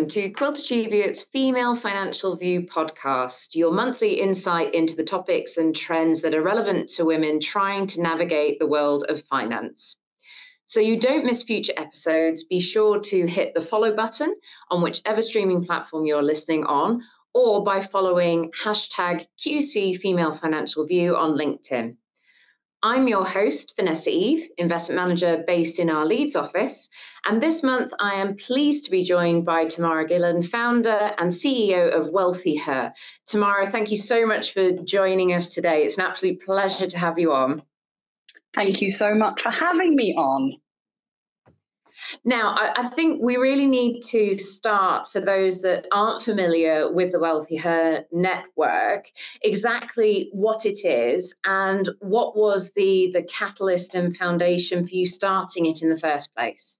welcome to Quilter Cheviot's Female Financial View podcast, your monthly insight into the topics and trends that are relevant to women trying to navigate the world of finance. So you don't miss future episodes, be sure to hit the follow button on whichever streaming platform you're listening on, or by following hashtag QC Female Financial View on LinkedIn. I'm your host, Vanessa Eve, investment manager based in our Leeds office. And this month, I am pleased to be joined by Tamara Gillan, founder and CEO of WealthiHer. Tamara, thank you so much for joining us today. It's an absolute pleasure to have you on. Thank you so much for having me on. Now, I, I, think we really need to start for those that aren't familiar with the WealthiHer network, exactly what it is and what was the, the catalyst and foundation for you starting it in the first place.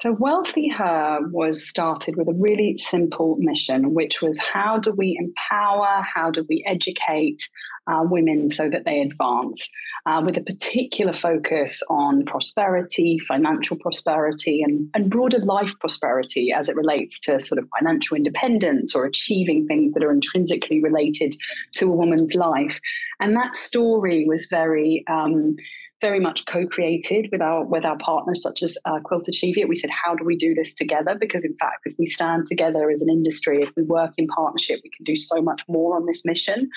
So, WealthiHer was started with a really simple mission, which was how do we empower, how do we educate uh, women so that they advance, uh, with a particular focus on prosperity, financial prosperity, and, and broader life prosperity as it relates to sort of financial independence or achieving things that are intrinsically related to a woman's life. And that story was very um, very much co-created with our with our partners such as uh, Quilter Cheviot. We said, how do we do this together? Because in fact, if we stand together as an industry, if we work in partnership, we can do so much more on this mission.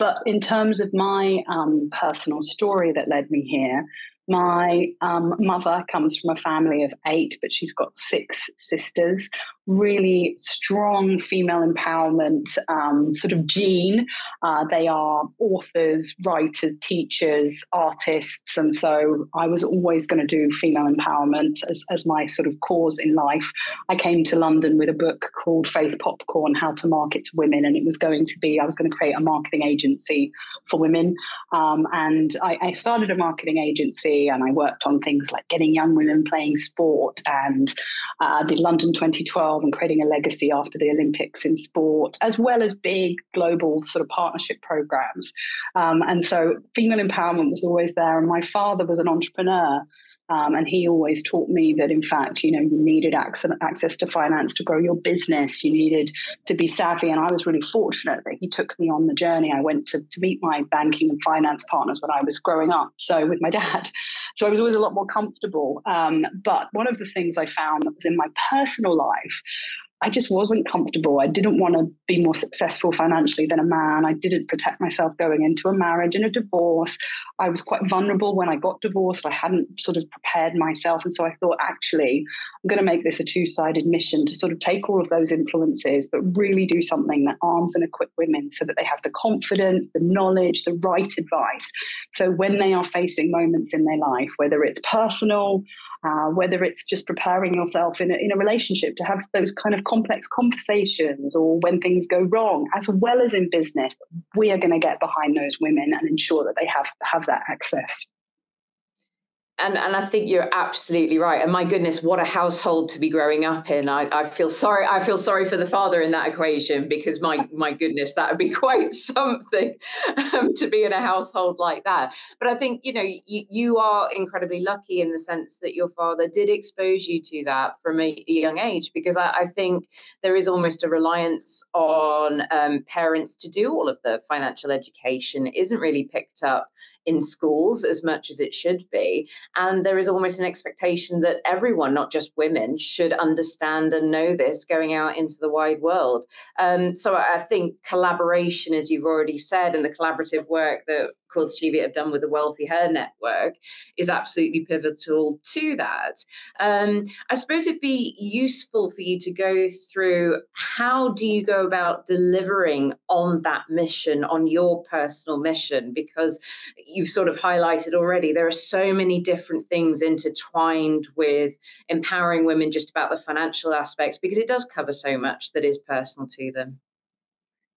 But in terms of my um, personal story that led me here, my um, mother comes from a family of eight, but she's got six sisters really strong female empowerment um, sort of gene. Uh, they are authors, writers, teachers, artists. And so I was always going to do female empowerment as, as my sort of cause in life. I came to London with a book called Faith Popcorn How to Market to Women. And it was going to be, I was going to create a marketing agency for women. Um, and I, I started a marketing agency and I worked on things like getting young women playing sport and uh, the London 2012 and creating a legacy after the Olympics in sport, as well as big global sort of partnership programs. Um, and so female empowerment was always there. And my father was an entrepreneur. Um, and he always taught me that, in fact, you know, you needed access, to finance to grow your business. You needed to be savvy. And I was really fortunate that he took me on the journey. I went to, to meet my banking and finance partners when I was growing up. So with my dad. So I was always a lot more comfortable. Um, but one of the things I found that was in my personal life I just wasn't comfortable. I didn't want to be more successful financially than a man. I didn't protect myself going into a marriage and a divorce. I was quite vulnerable when I got divorced. I hadn't sort of prepared myself. And so I thought, actually, I'm going to make this a two sided mission to sort of take all of those influences, but really do something that arms and equip women so that they have the confidence, the knowledge, the right advice. So when they are facing moments in their life, whether it's personal, uh, whether it's just preparing yourself in a, in a relationship to have those kind of complex conversations or when things go wrong, as well as in business, we are going to get behind those women and ensure that they have, have that access and and I think you're absolutely right. And my goodness, what a household to be growing up in. I, I feel sorry. I feel sorry for the father in that equation because my my goodness, that would be quite something um, to be in a household like that. But I think you know you, you are incredibly lucky in the sense that your father did expose you to that from a, a young age because I, I, think there is almost a reliance on um, parents to do all of the financial education. Isn't really picked up in schools as much as it should be. And there is almost an expectation that everyone, not just women, should understand and know this going out into the wide world. Um, so I think collaboration, as you've already said, and the collaborative work that Quilter Cheviot have done with the WealthiHer Network is absolutely pivotal to that. Um, I suppose it'd be useful for you to go through how do you go about delivering on that mission, on your personal mission, because you've sort of highlighted already there are so many different things intertwined with empowering women just about the financial aspects because it does cover so much that is personal to them.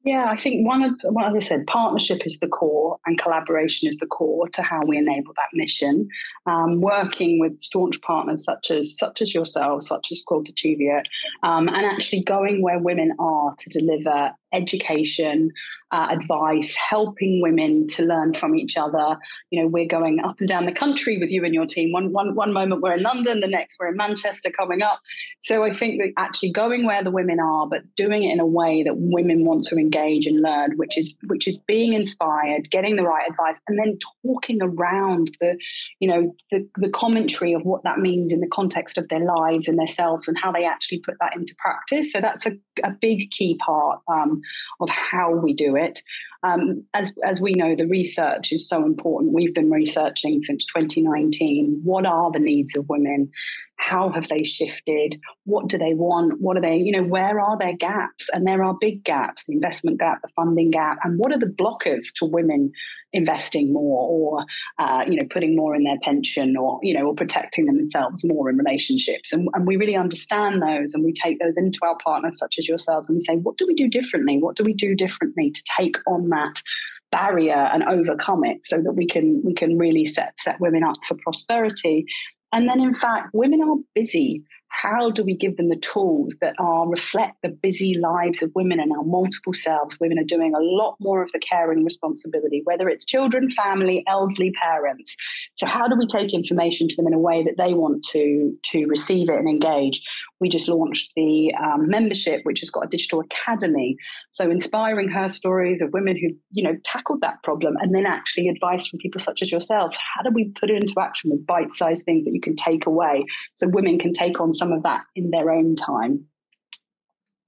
Yeah, I think one of, well, as I said, partnership is the core and collaboration is the core to how we enable that mission. Um, working with staunch partners such as such as yourselves, such as Quilter Cheviot, um, and actually going where women are to deliver education, uh, advice, helping women to learn from each other. You know, we're going up and down the country with you and your team. One, one, one moment we're in London, the next we're in Manchester coming up. So I think that actually going where the women are, but doing it in a way that women want to engage and learn, which is which is being inspired, getting the right advice, and then talking around the, you know, the, the commentary of what that means in the context of their lives and themselves and how they actually put that into practice. So that's a, a big key part um, of how we do it. Um, as, as we know, the research is so important. We've been researching since 2019. What are the needs of women? How have they shifted? What do they want? What are they, you know, where are their gaps? And there are big gaps the investment gap, the funding gap. And what are the blockers to women investing more or, uh, you know, putting more in their pension or, you know, or protecting themselves more in relationships? And, and we really understand those and we take those into our partners, such as yourselves, and we say, what do we do differently? What do we do differently to take on that? barrier and overcome it so that we can we can really set set women up for prosperity and then, in fact, women are busy how do we give them the tools that are reflect the busy lives of women and our multiple selves? Women are doing a lot more of the caring responsibility whether it's children family elderly parents. So how do we take information to them in a way that they want to to receive it and engage? We just launched the um, membership which has got a digital academy. So inspiring her stories of women who you know tackled that problem and then actually advice from people such as yourselves. How do we put it into action with bite-sized things that you can take away so women can take on some some of that in their own time.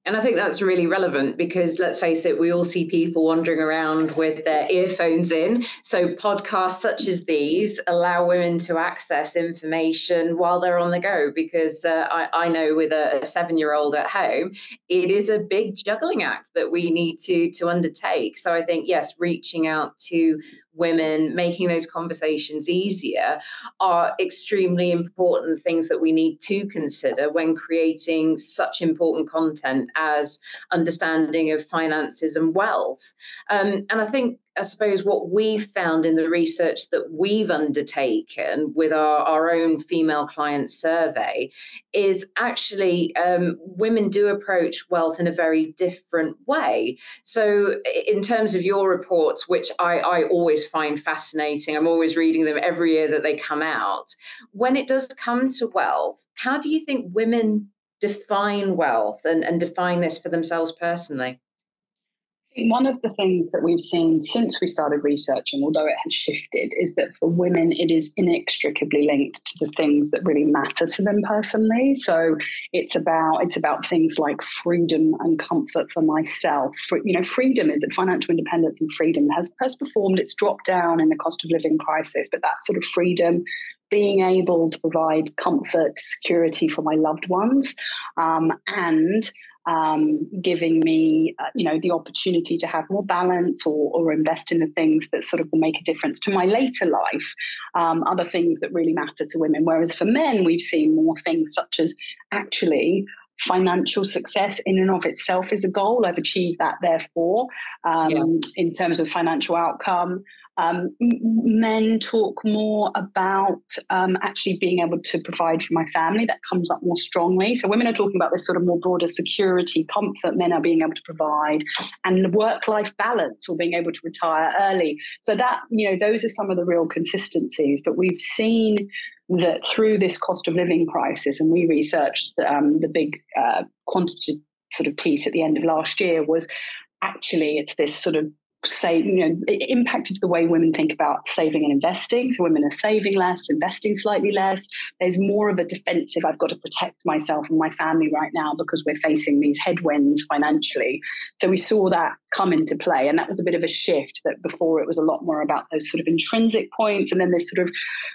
And I think that's really relevant because let's face it, we all see people wandering around with their earphones in. So, podcasts such as these allow women to access information while they're on the go. Because uh, I, I, know with a, a seven year old at home, it is a big juggling act that we need to, to undertake. So, I think, yes, reaching out to women, making those conversations easier are extremely important things that we need to consider when creating such important content as understanding of finances and wealth. Um, and I think I suppose what we've found in the research that we've undertaken with our, our own female client survey is actually um, women do approach wealth in a very different way. So, in terms of your reports, which I, I always find fascinating, I'm always reading them every year that they come out. When it does come to wealth, how do you think women define wealth and, and define this for themselves personally? One of the things that we've seen since we started researching, although it has shifted, is that for women it is inextricably linked to the things that really matter to them personally. So it's about it's about things like freedom and comfort for myself. For, you know, freedom is it, financial independence and freedom has has performed. It's dropped down in the cost of living crisis, but that sort of freedom being able to provide comfort, security for my loved ones, um, and um, giving me, uh, you know, the opportunity to have more balance or, or, invest in the things that sort of will make a difference to my later life, um, other things that really matter to women. Whereas for men, we've seen more things such as actually financial success in and of itself is a goal. I've achieved that, therefore, um, yeah. in terms of financial outcome. Um, men talk more about um, actually being able to provide for my family. That comes up more strongly. So women are talking about this sort of more broader security, comfort. Men are being able to provide, and work-life balance, or being able to retire early. So that you know, those are some of the real consistencies. But we've seen that through this cost of living crisis, and we researched um, the big uh, quantitative sort of piece at the end of last year was actually it's this sort of say, you know, it impacted the way women think about saving and investing. So women are saving less, investing slightly less. There's more of a defensive, I've got to protect myself and my family right now because we're facing these headwinds financially. So we saw that come into play. And that was a bit of a shift that before it was a lot more about those sort of intrinsic points. And then this sort of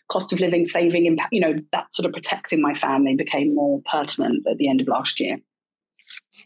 cost of living, saving, impact, you know, that sort of protecting my family became more pertinent at the end of last year.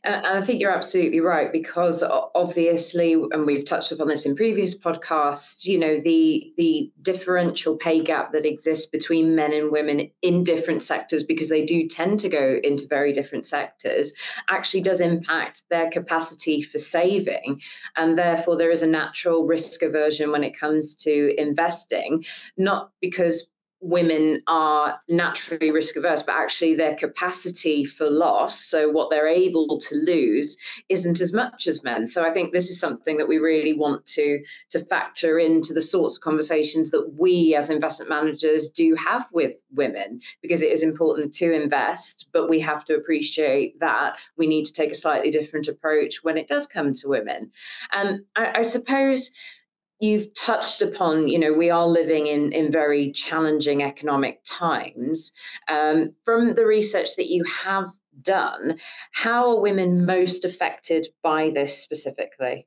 And, I think you're absolutely right because obviously, and we've touched upon this in previous podcasts, you know, the the differential pay gap that exists between men and women in different sectors because they do tend to go into very different sectors actually does impact their capacity for saving. And therefore there is a natural risk aversion when it comes to investing, not because women are naturally risk averse, but actually their capacity for loss, so what they're able to lose, isn't as much as men. So I think this is something that we really want to, to factor into the sorts of conversations that we as investment managers do have with women, because it is important to invest, but we have to appreciate that we need to take a slightly different approach when it does come to women. And I, I suppose you've touched upon you know we are living in in very challenging economic times. Um, from the research that you have done how are women most affected by this specifically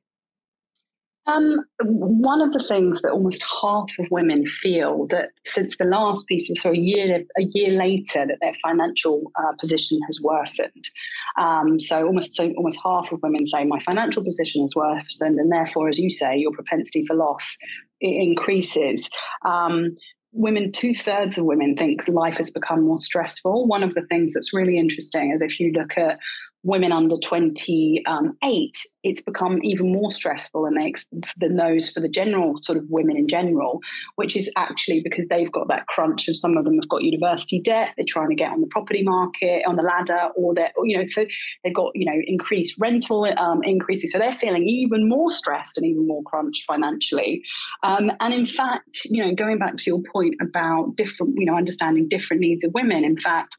um, one of the things that almost half of women feel that since the last piece of so a year a year later that their financial uh, position has worsened. Um, so almost so almost half of women say my financial position has worsened, and therefore, as you say, your propensity for loss increases. Um, women, two thirds of women think life has become more stressful. One of the things that's really interesting is if you look at women under 28, it's become even more stressful than, they, than those for the general sort of women in general, which is actually because they've got that crunch of some of them have got university debt, they're trying to get on the property market, on the ladder, or they're, you know, so they've got, you know, increased rental um, increases. So they're feeling even more stressed and even more crunched financially. Um, and in fact, you know, going back to your point about different, you know, understanding different needs of women, in fact,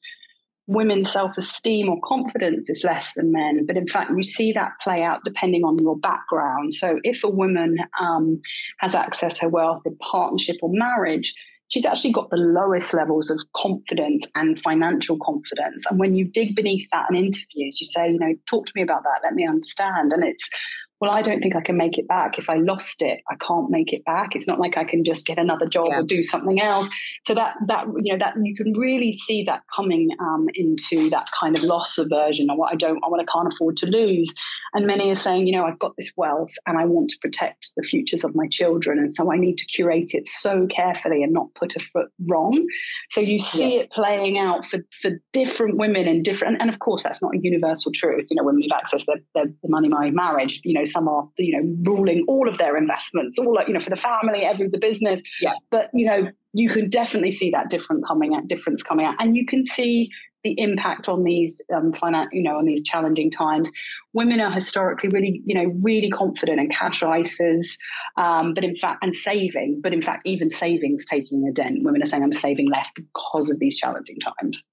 women's self esteem or confidence is less than men. But in fact, you see that play out depending on your background. So if a woman um, has access to wealth in partnership or marriage, she's actually got the lowest levels of confidence and financial confidence. And when you dig beneath that in interviews, you say, you know, talk to me about that, let me understand. And it's well, I don't think I can make it back. If I lost it, I can't make it back. It's not like I can just get another job yeah. or do something else. So that that you know that you can really see that coming um, into that kind of loss aversion or what I don't, what I can't afford to lose. And many are saying, you know, I've got this wealth and I want to protect the futures of my children, and so I need to curate it so carefully and not put a foot wrong. So you see yeah. it playing out for for different women in different, and, and of course that's not a universal truth. You know, women who've accessed their, their, the money married marriage, you know some are you know ruling all of their investments all like, you know for the family every the business yeah but you know you can definitely see that different coming out difference coming out and you can see the impact on these um, finance, you know, on these challenging times. Women are historically really, you know, really confident in cash ISAs, um, but in fact, and saving, but in fact, even savings taking a dent. Women are saying, "I'm saving less because of these challenging times."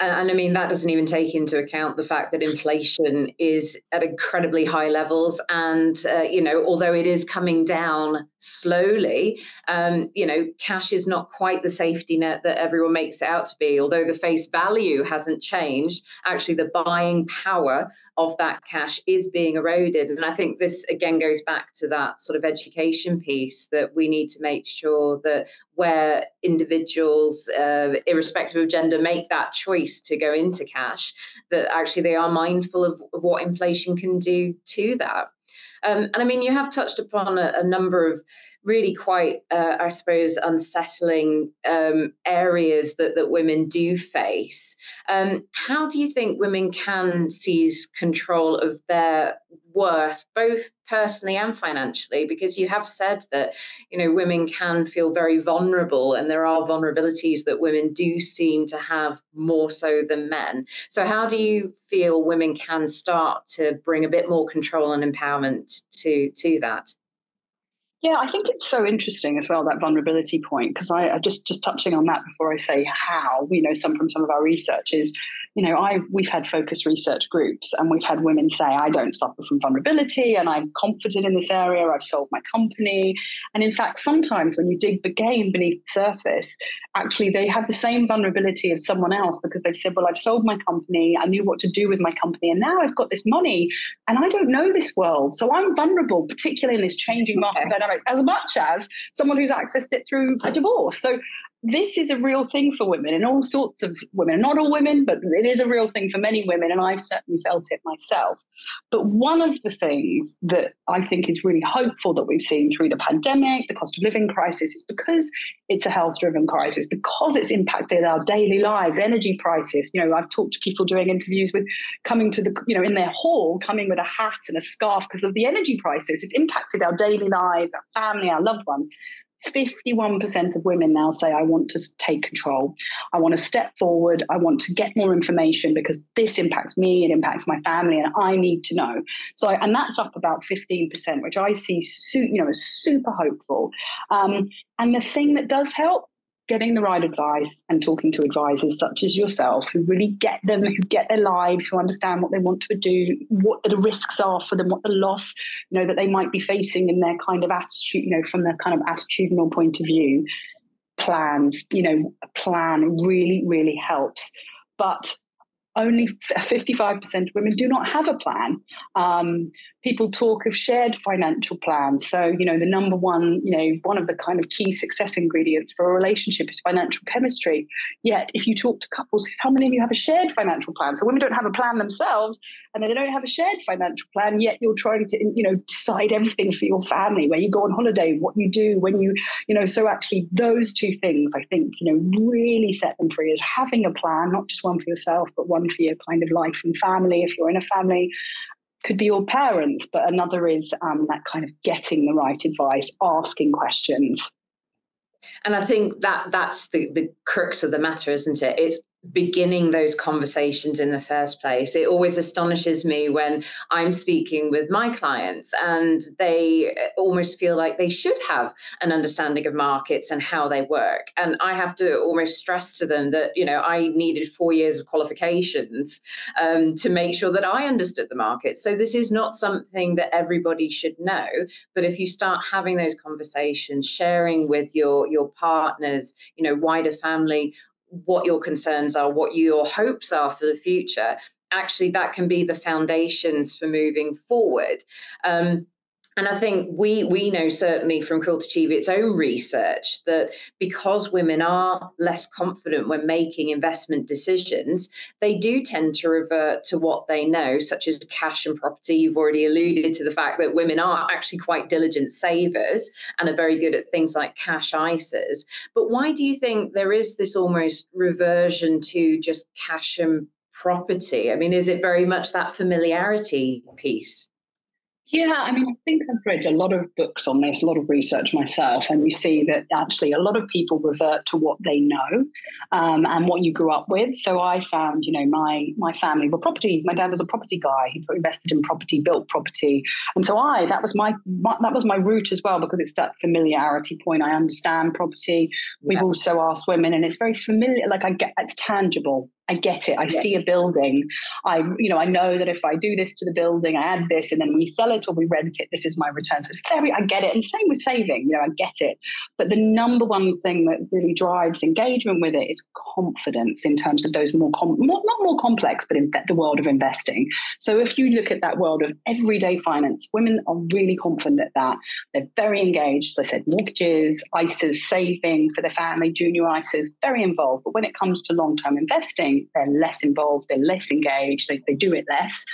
And, and, I mean, that doesn't even take into account the fact that inflation is at incredibly high levels. And, uh, you know, although it is coming down slowly, um, you know, cash is not quite the safety net that everyone makes it out to be. Although the face value hasn't changed, actually, the buying power of that cash is being eroded. And I think this, again, goes back to that sort of education piece that we need to make sure that where individuals, uh, irrespective of gender, make that choice to go into cash, that actually they are mindful of, of what inflation can do to that. Um, and I mean, you have touched upon a, a number of really quite, uh, I suppose, unsettling um, areas that, that women do face. Um, how do you think women can seize control of their worth, both personally and financially? Because you have said that, you know, women can feel very vulnerable, and there are vulnerabilities that women do seem to have more so than men. So, how do you feel women can start to bring a bit more control and empowerment to to that? Yeah, I think it's so interesting as well that vulnerability point because I, I, just just touching on that before I say how you know some from some of our research is you know, I we've had focus research groups and we've had women say, I don't suffer from vulnerability and I'm confident in this area, I've sold my company. And in fact, sometimes when you dig again beneath the surface, actually they have the same vulnerability as someone else because they've said, Well, I've sold my company, I knew what to do with my company, and now I've got this money and I don't know this world. So I'm vulnerable, particularly in this changing market okay. dynamics, as much as someone who's accessed it through a divorce. So this is a real thing for women and all sorts of women, not all women, but it is a real thing for many women. And I've certainly felt it myself. But one of the things that I think is really hopeful that we've seen through the pandemic, the cost of living crisis, is because it's a health driven crisis, because it's impacted our daily lives, energy prices. You know, I've talked to people doing interviews with coming to the, you know, in their hall, coming with a hat and a scarf because of the energy prices. It's impacted our daily lives, our family, our loved ones 51% of women now say, I want to take control. I want to step forward. I want to get more information because this impacts me, it impacts my family, and I need to know. So, and that's up about 15%, which I see, you know, as super hopeful. Um, and the thing that does help getting the right advice and talking to advisors such as yourself who really get them, who get their lives, who understand what they want to do, what the risks are for them, what the loss, you know, that they might be facing in their kind of attitude, you know, from their kind of attitudinal point of view. Plans, you know, a plan really, really helps. But only 55% of women do not have a plan. Um, people talk of shared financial plans. So, you know, the number one, you know, one of the kind of key success ingredients for a relationship is financial chemistry. Yet, if you talk to couples, how many of you have a shared financial plan? So, women don't have a plan themselves and they don't have a shared financial plan, yet you're trying to, you know, decide everything for your family, where you go on holiday, what you do, when you, you know, so actually those two things, I think, you know, really set them free is having a plan, not just one for yourself, but one for your kind of life and family, if you're in a family, could be your parents, but another is um, that kind of getting the right advice, asking questions. And I think that that's the, the crux of the matter, isn't it? It's beginning those conversations in the first place. It always astonishes me when I'm speaking with my clients and they almost feel like they should have an understanding of markets and how they work. And I have to almost stress to them that, you know, I needed four years of qualifications um, to make sure that I understood the market. So this is not something that everybody should know. But if you start having those conversations, sharing with your your partners, you know, wider family, what your concerns are, what your hopes are for the future, actually that can be the foundations for moving forward. Um, and I think we we know certainly from Quilter Cheviot's own research that because women are less confident when making investment decisions, they do tend to revert to what they know, such as cash and property. You've already alluded to the fact that women are actually quite diligent savers and are very good at things like cash ISAs. But why do you think there is this almost reversion to just cash and property? I mean, is it very much that familiarity piece? Yeah, I mean, I think I've read a lot of books on this, a lot of research myself, and you see that actually a lot of people revert to what they know um, and what you grew up with. So I found, you know, my my family were property. My dad was a property guy. He invested in property, built property, and so I that was my, my that was my route as well because it's that familiarity point. I understand property. We've also asked women, and it's very familiar. Like I get, it's tangible. I get it. I yes. see a building. I, you know, I know that if I do this to the building, I add this, and then we sell it or we rent it. This is my return. So it's very, I get it. And same with saving. You know, I get it. But the number one thing that really drives engagement with it is confidence in terms of those more, com- more not more complex, but in the world of investing. So if you look at that world of everyday finance, women are really confident at that. They're very engaged. As I said, mortgages, ISAs, saving for the family, junior ISAs, very involved. But when it comes to long term they're less involved, they're less engaged, they, they do it less.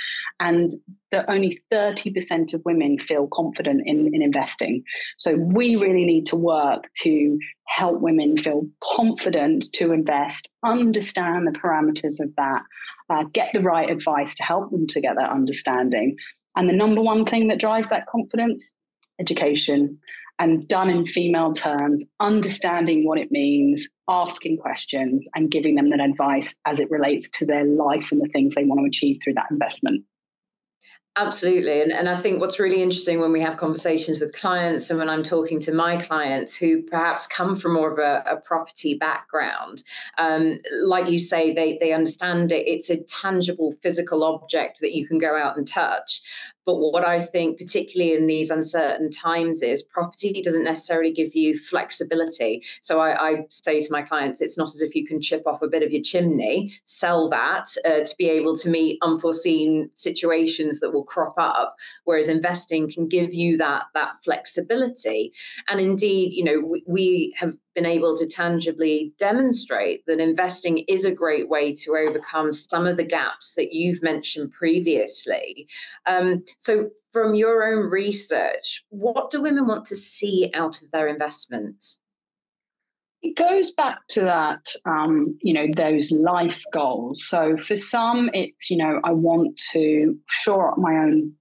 And that only 30% of women feel confident in, in investing. So we really need to work to help women feel confident to invest, understand the parameters of that, uh, get the right advice to help them to get that understanding. And the number one thing that drives that confidence education and done in female terms, understanding what it means, asking questions, and giving them that advice as it relates to their life and the things they want to achieve through that investment. Absolutely. And, and I think what's really interesting when we have conversations with clients and when I'm talking to my clients who perhaps come from more of a, a property background, um, like you say, they, they understand it. It's a tangible physical object that you can go out and touch. But what I think, particularly in these uncertain times, is property doesn't necessarily give you flexibility. So I, I, say to my clients, it's not as if you can chip off a bit of your chimney, sell that uh, to be able to meet unforeseen situations that will crop up. Whereas investing can give you that that flexibility. And indeed, you know, we, we have been able to tangibly demonstrate that investing is a great way to overcome some of the gaps that you've mentioned previously. Um, so, from your own research, what do women want to see out of their investments? It goes back to that, um, you know, those life goals. So for some, it's, you know, I want to shore up my own,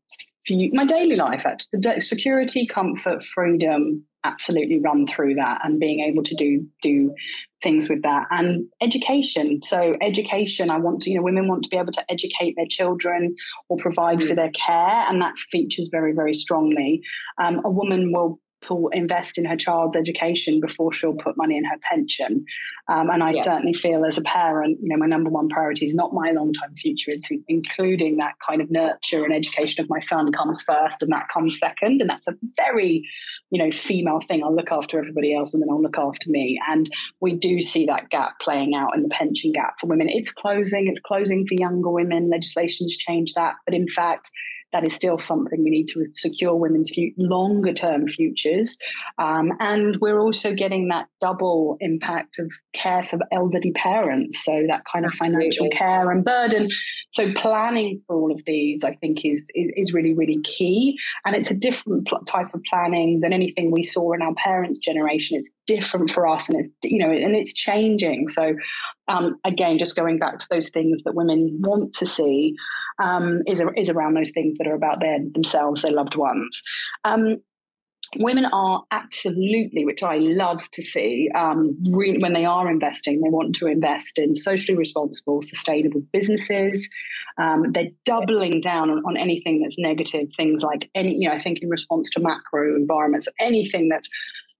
my daily life, actually, security, comfort, freedom, absolutely run through that and being able to do do things with that. And education. So education i want to you know women want to be able to educate their children or provide mm. for their care and that features very very strongly. Um, a woman will pull invest in her child's education before she'll put money in her pension. Um, and I yeah. certainly feel as a parent, you know, my number one priority is not my long term future. It's including that kind of nurture and education of my son comes first, and that comes second. And that's a very, you know, female thing. I'll look after everybody else, and then I'll look after me. And we do see that gap playing out in the pension gap for women. It's closing. It's closing for younger women. Legislation's changed that, but in fact that is still something we need to secure women's longer term futures. Um, and we're also getting that double impact of care for elderly parents. So that kind of Absolutely. financial care and burden. So planning for all of these, I think, is, is, is really, really key. And it's a different type of planning than anything we saw in our parents' generation. It's different for us and it's, you know, and it's changing. So um, again, just going back to those things that women want to see um, is, is around those things that are about their themselves, their loved ones. Um, women are absolutely, which I love to see, um, re- when they are investing, they want to invest in socially responsible, sustainable businesses. Um, they're doubling down on, on, anything that's negative, things like any, you know, I think in response to macro environments, anything that's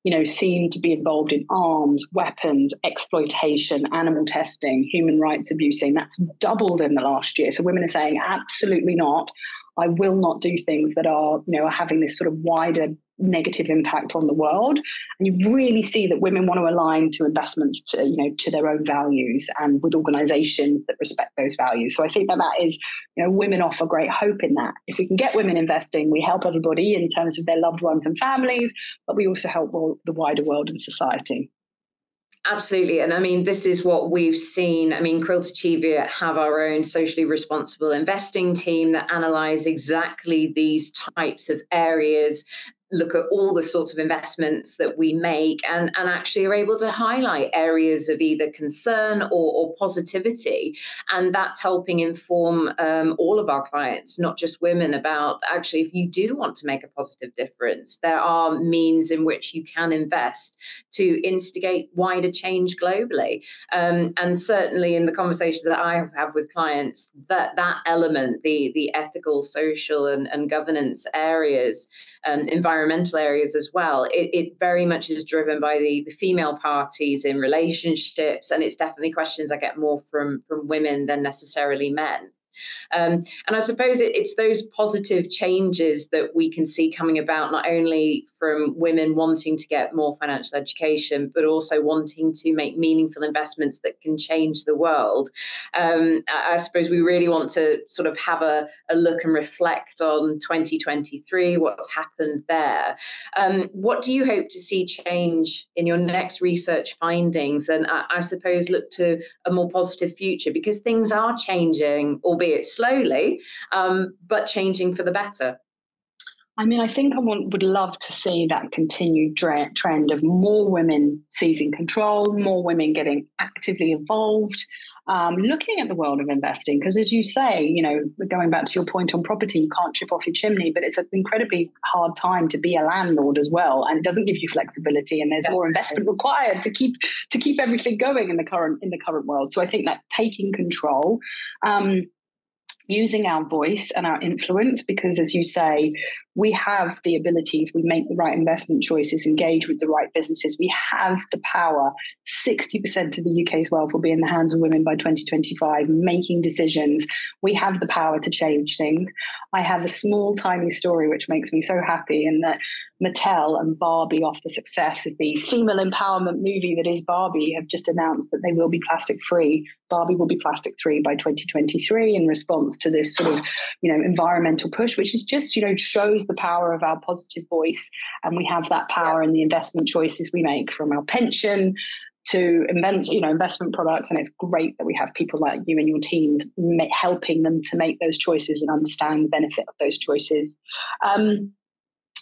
you know, seem to be involved in arms, weapons, exploitation, animal testing, human rights abusing. That's doubled in the last year. So women are saying, absolutely not. I will not do things that are, you know, are having this sort of wider negative impact on the world. And you really see that women want to align to investments to, you know, to their own values and with organizations that respect those values. So I think that that is, you know, women offer great hope in that. If we can get women investing, we help everybody in terms of their loved ones and families, but we also help the wider world and society. Absolutely. And I mean, this is what we've seen. I mean, Quilter Cheviot have our own socially responsible investing team that analyze exactly these types of areas look at all the sorts of investments that we make and, and actually are able to highlight areas of either concern or, or positivity. And that's helping inform um, all of our clients, not just women, about actually, if you do want to make a positive difference, there are means in which you can invest to instigate wider change globally. Um, and certainly in the conversations that I have with clients, that that element, the, the ethical, social, and, and governance areas, um, environmental areas as well. It, it, very much is driven by the, the female parties in relationships, and it's definitely questions I get more from from women than necessarily men. Um, and I suppose it, it's those positive changes that we can see coming about not only from women wanting to get more financial education, but also wanting to make meaningful investments that can change the world. Um, I, I, suppose we really want to sort of have a, a look and reflect on 2023, what's happened there. Um, what do you hope to see change in your next research findings? And I, I suppose look to a more positive future because things are changing, albeit albeit slowly, um, but changing for the better. I mean, I think I want, would love to see that continued trend of more women seizing control, more women getting actively involved, um, looking at the world of investing. Because as you say, you know, going back to your point on property, you can't chip off your chimney, but it's an incredibly hard time to be a landlord as well, and it doesn't give you flexibility, and there's more investment required to keep to keep everything going in the current in the current world. So I think that taking control. Um, using our voice and our influence because as you say we have the ability if we make the right investment choices engage with the right businesses we have the power. 60% of the uk's wealth will be in the hands of women by 2025 making decisions. We have the power to change things. I have a small tiny story which makes me so happy in that Mattel and Barbie, off the success of the female empowerment movie that is Barbie, have just announced that they will be plastic free. Barbie will be plastic free by 2023 in response to this sort of, you know, environmental push, which is just, you know, shows the power of our positive voice. And we have that power in the investment choices we make from our pension to invent, you know, investment products. And it's great that we have people like you and your teams helping them to make those choices and understand the benefit of those choices. Um,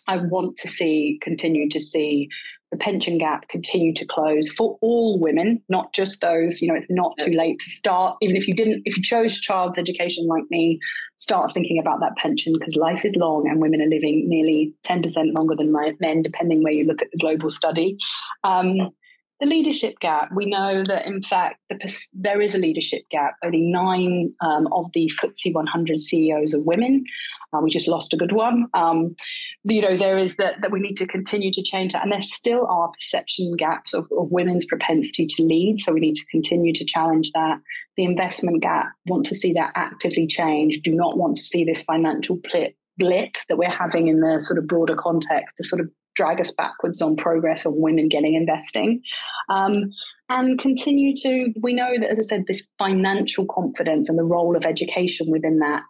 I want to see, continue to see the pension gap continue to close for all women, not just those, you know, it's not too late to start. Even if you didn't, if you chose child's education like me, start thinking about that pension because life is long and women are living nearly 10% longer than men, depending where you look at the global study. Um, the leadership gap, we know that in fact the, there is a leadership gap. Only nine um, of the FTSE 100 CEOs are women. Uh, we just lost a good one. Um, you know, there is that that we need to continue to change that, and there still are perception gaps of, of women's propensity to lead. So we need to continue to challenge that. The investment gap, want to see that actively change. Do not want to see this financial blip blip that we're having in the sort of broader context to sort of drag us backwards on progress on women getting investing. Um, and continue to, we know that, as I said, this financial confidence and the role of education within that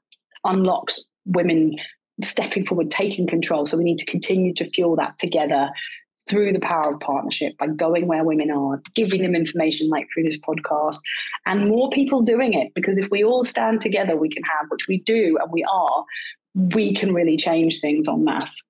unlocks women stepping forward, taking control. So we need to continue to fuel that together through the power of partnership by going where women are, giving them information like through this podcast, and more people doing it. Because if we all stand together, we can have, which we do and we are, we can really change things en masse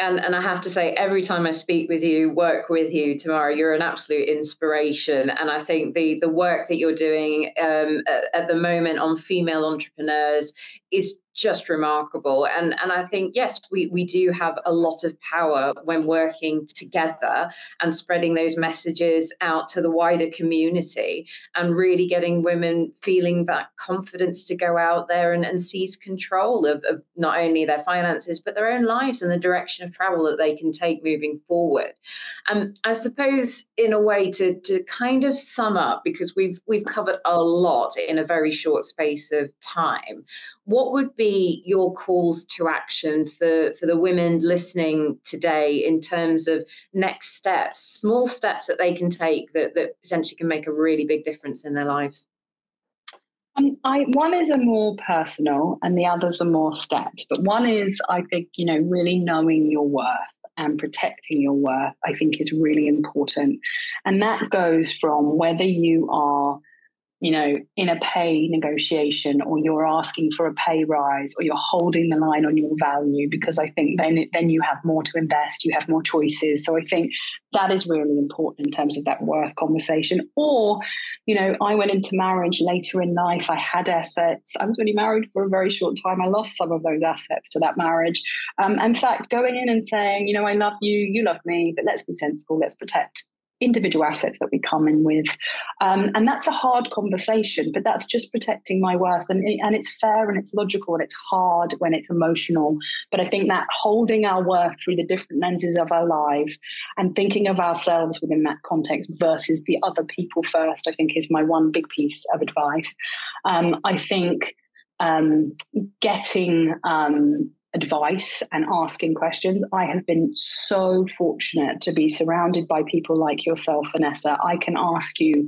and and I have to say, every time I speak with you, work with you, Tamara, you're an absolute inspiration. And I think the the work that you're doing um, at, at, the moment on female entrepreneurs is just remarkable. And and I think yes, we we do have a lot of power when working together and spreading those messages out to the wider community and really getting women feeling that confidence to go out there and, and seize control of, of not only their finances but their own lives and the direction of travel that they can take moving forward. And I suppose in a way to to kind of sum up because we've we've covered a lot in a very short space of time what would be your calls to action for, for the women listening today in terms of next steps, small steps that they can take that, that potentially can make a really big difference in their lives? Um, I, one is a more personal and the others are more steps. But one is, I think, you know, really knowing your worth and protecting your worth, I think is really important. And that goes from whether you are you know, in a pay negotiation or you're asking for a pay rise or you're holding the line on your value because I think then then you have more to invest, you have more choices. So I think that is really important in terms of that worth conversation. Or, you know, I went into marriage later in life. I had assets. I was only married for a very short time. I lost some of those assets to that marriage. Um, in fact, going in and saying, you know, I love you, you love me, but let's be sensible, let's protect individual assets that we come in with. Um, and that's a hard conversation, but that's just protecting my worth. And, and it's fair and it's logical and it's hard when it's emotional. But I think that holding our worth through the different lenses of our life and thinking of ourselves within that context versus the other people first, I think is my one big piece of advice. Um, I think um, getting um, advice and asking questions. I have been so fortunate to be surrounded by people like yourself, Vanessa. I can ask you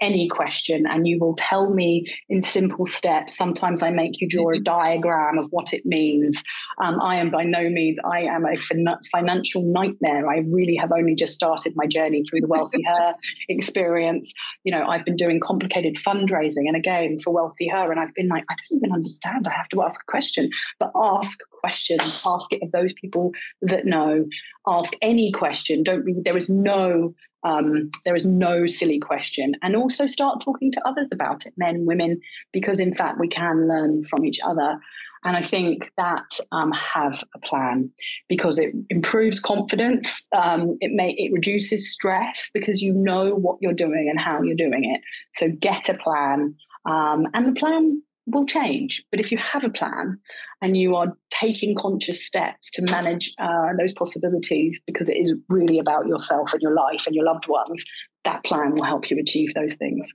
any question and you will tell me in simple steps. Sometimes I make you draw a diagram of what it means. Um, I am by no means, I am a fin- financial nightmare. I really have only just started my journey through the Wealthy Her experience. You know, I've been doing complicated fundraising and again for WealthiHer, and I've been like, I don't even understand. I have to ask a question, but ask questions, ask it of those people that know, ask any question. Don't be, there is no um, there is no silly question. And also start talking to others about it, men, women, because in fact we can learn from each other. And I think that um, have a plan because it improves confidence. Um, it may it reduces stress because you know what you're doing and how you're doing it. So get a plan, um, and the plan will change. But if you have a plan and you are taking conscious steps to manage uh, those possibilities, because it is really about yourself and your life and your loved ones, that plan will help you achieve those things.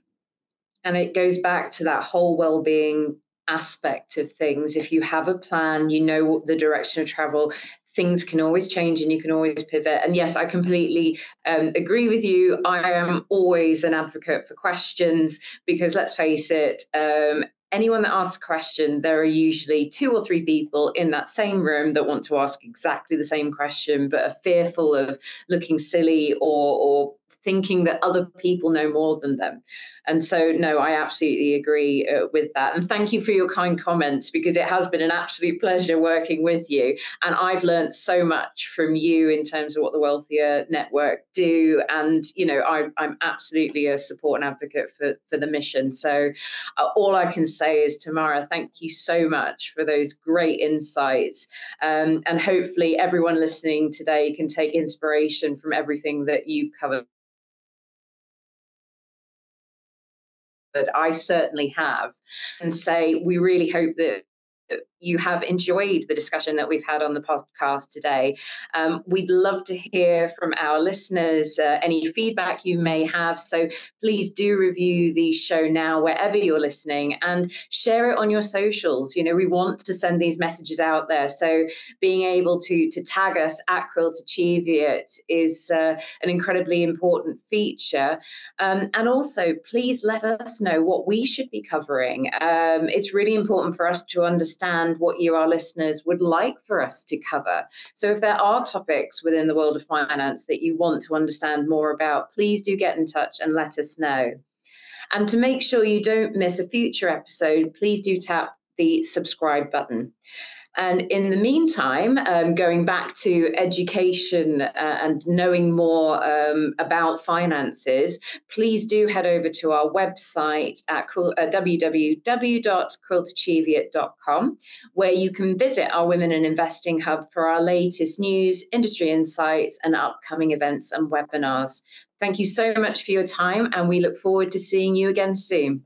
And it goes back to that whole well-being aspect of things. If you have a plan, you know the direction of travel, things can always change and you can always pivot. And yes, I completely um, agree with you. I am always an advocate for questions because let's face it, um, anyone that asks a question, there are usually two or three people in that same room that want to ask exactly the same question, but are fearful of looking silly or, or thinking that other people know more than them. And so, no, I absolutely agree uh, with that. And thank you for your kind comments because it has been an absolute pleasure working with you. And I've learned so much from you in terms of what the WealthiHer Network do. And, you know, I, am absolutely a support and advocate for, for the mission. So, uh, all I can say is, Tamara, thank you so much for those great insights. Um, and hopefully, everyone listening today can take inspiration from everything that you've covered. I certainly have, and say we really hope that you have enjoyed the discussion that we've had on the podcast today. Um, we'd love to hear from our listeners uh, any feedback you may have. So please do review the show now wherever you're listening and share it on your socials. You know, we want to send these messages out there. So being able to to tag us at Quilter Cheviot is uh, an incredibly important feature. Um, and also, please let us know what we should be covering. Um, it's really important for us to understand understand what you, our listeners, would like for us to cover. So, if there are topics within the world of finance that you want to understand more about, please do get in touch and let us know. And to make sure you don't miss a future episode, please do tap the subscribe button. And in the meantime, um, going back to education uh, and knowing more um, about finances, please do head over to our website at uh, www.quiltercheviot.com, where you can visit our Women in Investing Hub for our latest news, industry insights, and upcoming events and webinars. Thank you so much for your time, and we look forward to seeing you again soon.